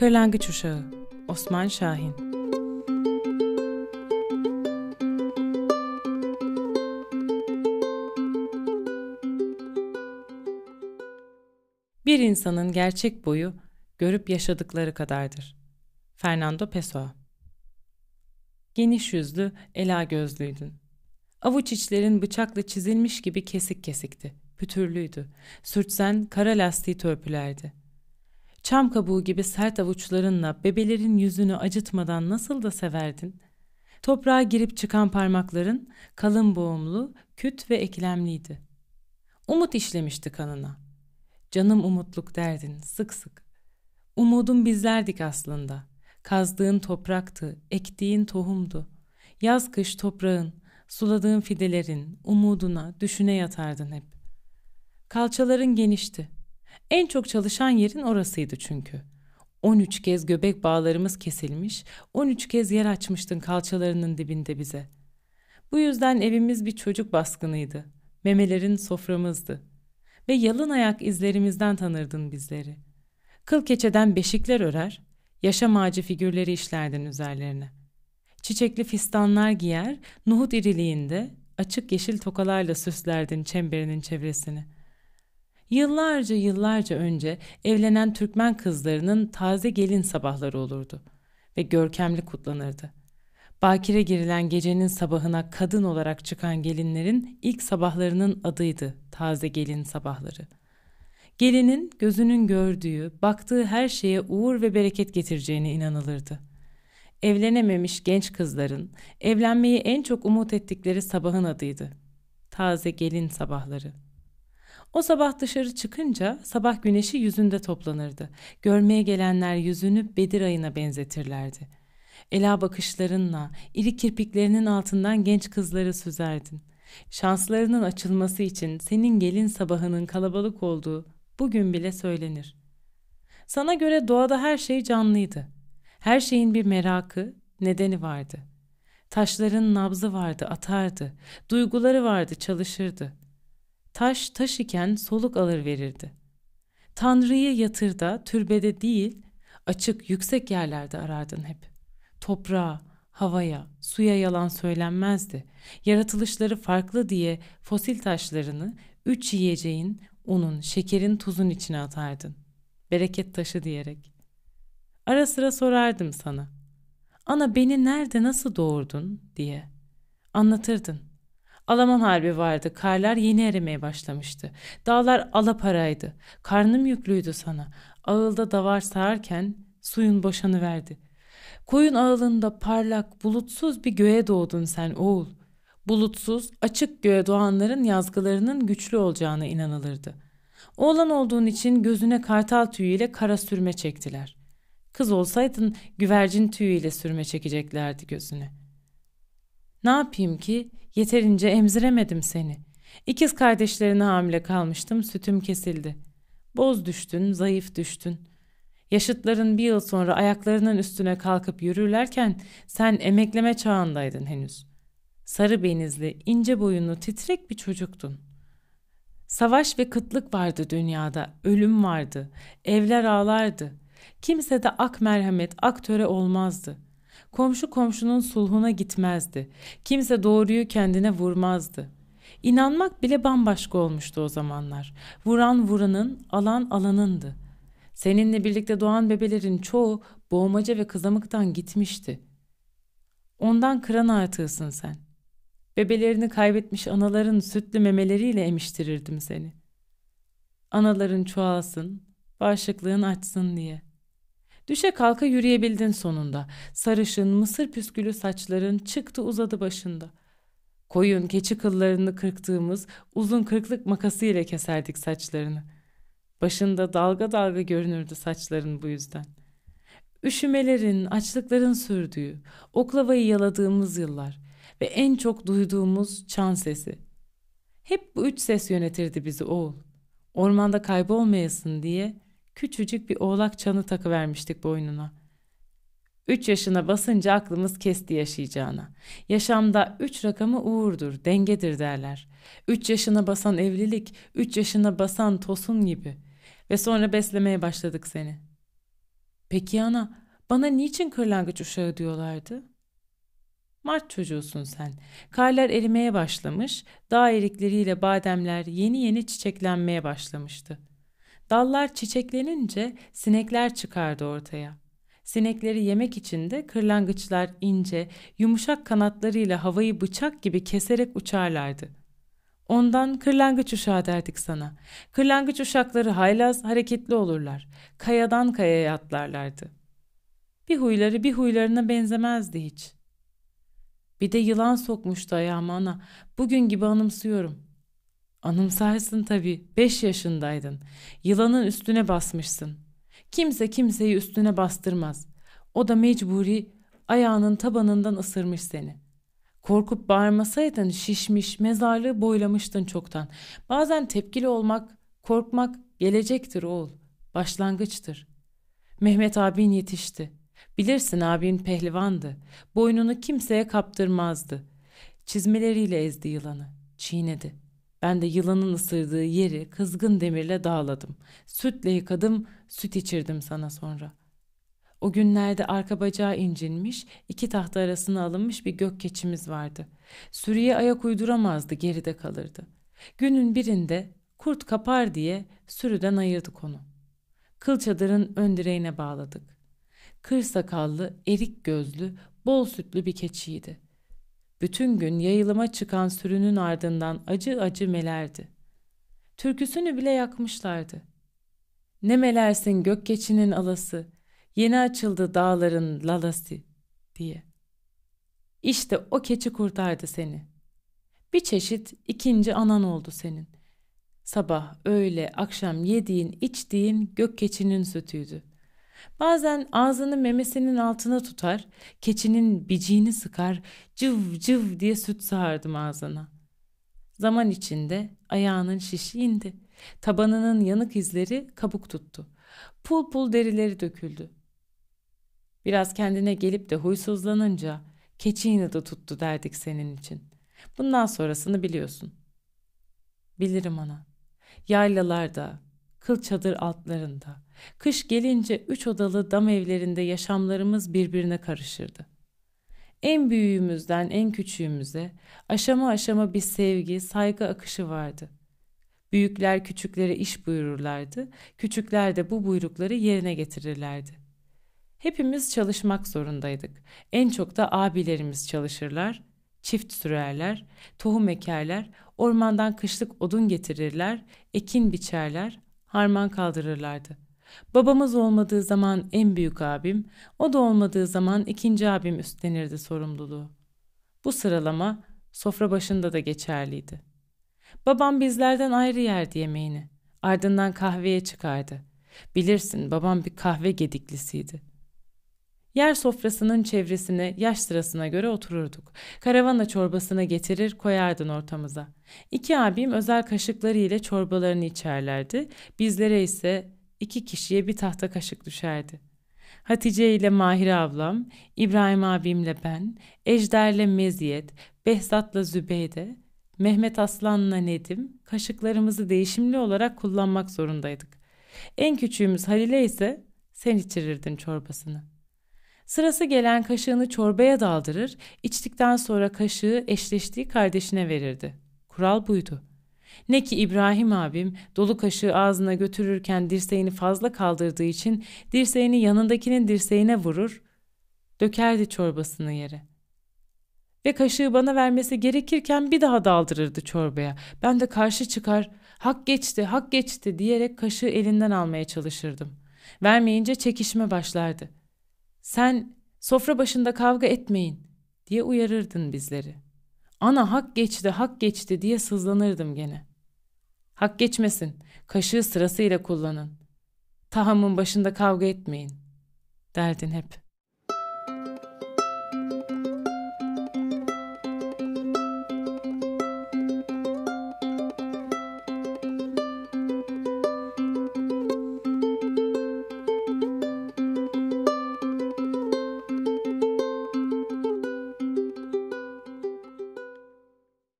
Kırlangıç Uşağı Osman Şahin Bir insanın gerçek boyu görüp yaşadıkları kadardır. Fernando Pessoa Geniş yüzlü, ela gözlüydün. Avuç içlerin bıçakla çizilmiş gibi kesik kesikti. Pütürlüydü. Sürtsen kara lastiği törpülerdi. Çam kabuğu gibi sert avuçlarınla bebelerin yüzünü acıtmadan nasıl da severdin? Toprağa girip çıkan parmakların kalın boğumlu, küt ve eklemliydi. Umut işlemişti kanına. Canım umutluk derdin sık sık. Umudum bizlerdik aslında. Kazdığın topraktı, ektiğin tohumdu. Yaz kış toprağın, suladığın fidelerin, umuduna, düşüne yatardın hep. Kalçaların genişti. En çok çalışan yerin orasıydı çünkü. 13 kez göbek bağlarımız kesilmiş, 13 kez yer açmıştın kalçalarının dibinde bize. Bu yüzden evimiz bir çocuk baskınıydı. Memelerin soframızdı. Ve yalın ayak izlerimizden tanırdın bizleri. Kıl keçeden beşikler örer, yaşam ağacı figürleri işlerdin üzerlerine. Çiçekli fistanlar giyer, nuhut iriliğinde açık yeşil tokalarla süslerdin çemberinin çevresini. Yıllarca yıllarca önce evlenen Türkmen kızlarının taze gelin sabahları olurdu ve görkemli kutlanırdı. Bakire girilen gecenin sabahına kadın olarak çıkan gelinlerin ilk sabahlarının adıydı taze gelin sabahları. Gelinin gözünün gördüğü, baktığı her şeye uğur ve bereket getireceğine inanılırdı. Evlenememiş genç kızların evlenmeyi en çok umut ettikleri sabahın adıydı. Taze gelin sabahları. O sabah dışarı çıkınca sabah güneşi yüzünde toplanırdı. Görmeye gelenler yüzünü Bedir ayına benzetirlerdi. Ela bakışlarınla, iri kirpiklerinin altından genç kızları süzerdin. Şanslarının açılması için senin gelin sabahının kalabalık olduğu bugün bile söylenir. Sana göre doğada her şey canlıydı. Her şeyin bir merakı, nedeni vardı. Taşların nabzı vardı, atardı. Duyguları vardı, çalışırdı. Taş taş iken soluk alır verirdi. Tanrı'yı yatırda, türbede değil, açık, yüksek yerlerde arardın hep. Toprağa, havaya, suya yalan söylenmezdi. Yaratılışları farklı diye fosil taşlarını üç yiyeceğin, unun, şekerin, tuzun içine atardın. Bereket taşı diyerek. Ara sıra sorardım sana. Ana beni nerede nasıl doğurdun diye. Anlatırdın. Alaman harbi vardı. Karlar yeni erimeye başlamıştı. Dağlar alaparaydı. Karnım yüklüydü sana. Ağılda davar sağarken suyun boşanı verdi. Koyun ağılında parlak, bulutsuz bir göğe doğdun sen oğul. Bulutsuz, açık göğe doğanların yazgılarının güçlü olacağına inanılırdı. Oğlan olduğun için gözüne kartal tüyüyle kara sürme çektiler. Kız olsaydın güvercin tüyüyle sürme çekeceklerdi gözüne. Ne yapayım ki yeterince emziremedim seni. İkiz kardeşlerine hamile kalmıştım sütüm kesildi. Boz düştün, zayıf düştün. Yaşıtların bir yıl sonra ayaklarının üstüne kalkıp yürürlerken sen emekleme çağındaydın henüz. Sarı benizli, ince boyunlu, titrek bir çocuktun. Savaş ve kıtlık vardı dünyada, ölüm vardı, evler ağlardı. Kimse de ak merhamet, ak töre olmazdı. Komşu komşunun sulhuna gitmezdi. Kimse doğruyu kendine vurmazdı. İnanmak bile bambaşka olmuştu o zamanlar. Vuran vuranın, alan alanındı. Seninle birlikte doğan bebelerin çoğu boğmaca ve kızamıktan gitmişti. Ondan kıran artığısın sen. Bebelerini kaybetmiş anaların sütlü memeleriyle emiştirirdim seni. Anaların çoğalsın, bağışıklığın açsın diye.'' Düşe kalka yürüyebildin sonunda. Sarışın, mısır püskülü saçların çıktı uzadı başında. Koyun, keçi kıllarını kırktığımız uzun kırklık makası ile keserdik saçlarını. Başında dalga dalga görünürdü saçların bu yüzden. Üşümelerin, açlıkların sürdüğü, oklavayı yaladığımız yıllar ve en çok duyduğumuz çan sesi. Hep bu üç ses yönetirdi bizi oğul. Ormanda kaybolmayasın diye küçücük bir oğlak çanı takıvermiştik boynuna. Üç yaşına basınca aklımız kesti yaşayacağına. Yaşamda üç rakamı uğurdur, dengedir derler. Üç yaşına basan evlilik, üç yaşına basan tosun gibi. Ve sonra beslemeye başladık seni. Peki ana, bana niçin kırlangıç uşağı diyorlardı? Mart çocuğusun sen. Karlar erimeye başlamış, dağ erikleriyle bademler yeni yeni çiçeklenmeye başlamıştı. Dallar çiçeklenince sinekler çıkardı ortaya. Sinekleri yemek için de kırlangıçlar ince, yumuşak kanatlarıyla havayı bıçak gibi keserek uçarlardı. Ondan kırlangıç uşağı derdik sana. Kırlangıç uşakları haylaz, hareketli olurlar. Kayadan kayaya atlarlardı. Bir huyları bir huylarına benzemezdi hiç. Bir de yılan sokmuştu ayağıma ana. Bugün gibi anımsıyorum. Anımsarsın tabii. Beş yaşındaydın. Yılanın üstüne basmışsın. Kimse kimseyi üstüne bastırmaz. O da mecburi ayağının tabanından ısırmış seni. Korkup bağırmasaydın şişmiş, mezarlığı boylamıştın çoktan. Bazen tepkili olmak, korkmak gelecektir oğul. Başlangıçtır. Mehmet abin yetişti. Bilirsin abin pehlivandı. Boynunu kimseye kaptırmazdı. Çizmeleriyle ezdi yılanı. Çiğnedi. Ben de yılanın ısırdığı yeri kızgın demirle dağladım. Sütle yıkadım, süt içirdim sana sonra. O günlerde arka bacağı incinmiş, iki tahta arasına alınmış bir gök keçimiz vardı. Sürüye ayak uyduramazdı, geride kalırdı. Günün birinde kurt kapar diye sürüden ayırdık onu. Kıl çadırın ön direğine bağladık. Kır sakallı, erik gözlü, bol sütlü bir keçiydi. Bütün gün yayılıma çıkan sürünün ardından acı acı melerdi. Türküsünü bile yakmışlardı. Ne melersin gök keçinin alası, yeni açıldı dağların lalası diye. İşte o keçi kurtardı seni. Bir çeşit ikinci anan oldu senin. Sabah, öğle, akşam yediğin, içtiğin gök keçinin sütüydü. Bazen ağzını memesinin altına tutar, keçinin biciğini sıkar, cıv cıv diye süt sağardım ağzına. Zaman içinde ayağının şişi indi. Tabanının yanık izleri kabuk tuttu. Pul pul derileri döküldü. Biraz kendine gelip de huysuzlanınca keçi inadı tuttu derdik senin için. Bundan sonrasını biliyorsun. Bilirim ana. Yaylalarda, kıl çadır altlarında, kış gelince üç odalı dam evlerinde yaşamlarımız birbirine karışırdı. En büyüğümüzden en küçüğümüze aşama aşama bir sevgi, saygı akışı vardı. Büyükler küçüklere iş buyururlardı, küçükler de bu buyrukları yerine getirirlerdi. Hepimiz çalışmak zorundaydık. En çok da abilerimiz çalışırlar, çift sürerler, tohum ekerler, ormandan kışlık odun getirirler, ekin biçerler, harman kaldırırlardı. Babamız olmadığı zaman en büyük abim, o da olmadığı zaman ikinci abim üstlenirdi sorumluluğu. Bu sıralama sofra başında da geçerliydi. Babam bizlerden ayrı yerdi yemeğini. Ardından kahveye çıkardı. Bilirsin babam bir kahve gediklisiydi. Yer sofrasının çevresine yaş sırasına göre otururduk. Karavana çorbasını getirir koyardın ortamıza. İki abim özel kaşıkları ile çorbalarını içerlerdi. Bizlere ise iki kişiye bir tahta kaşık düşerdi. Hatice ile Mahire ablam, İbrahim abimle ben, Ejder'le Meziyet, Behzat'la Zübeyde, Mehmet Aslan'la Nedim kaşıklarımızı değişimli olarak kullanmak zorundaydık. En küçüğümüz Halile ise sen içirirdin çorbasını. Sırası gelen kaşığını çorbaya daldırır, içtikten sonra kaşığı eşleştiği kardeşine verirdi. Kural buydu. Ne ki İbrahim abim dolu kaşığı ağzına götürürken dirseğini fazla kaldırdığı için dirseğini yanındakinin dirseğine vurur, dökerdi çorbasını yere. Ve kaşığı bana vermesi gerekirken bir daha daldırırdı çorbaya. Ben de karşı çıkar, hak geçti, hak geçti diyerek kaşığı elinden almaya çalışırdım. Vermeyince çekişme başlardı. Sen sofra başında kavga etmeyin diye uyarırdın bizleri. Ana hak geçti, hak geçti diye sızlanırdım gene. Hak geçmesin, kaşığı sırasıyla kullanın. Tahamın başında kavga etmeyin, derdin hep.''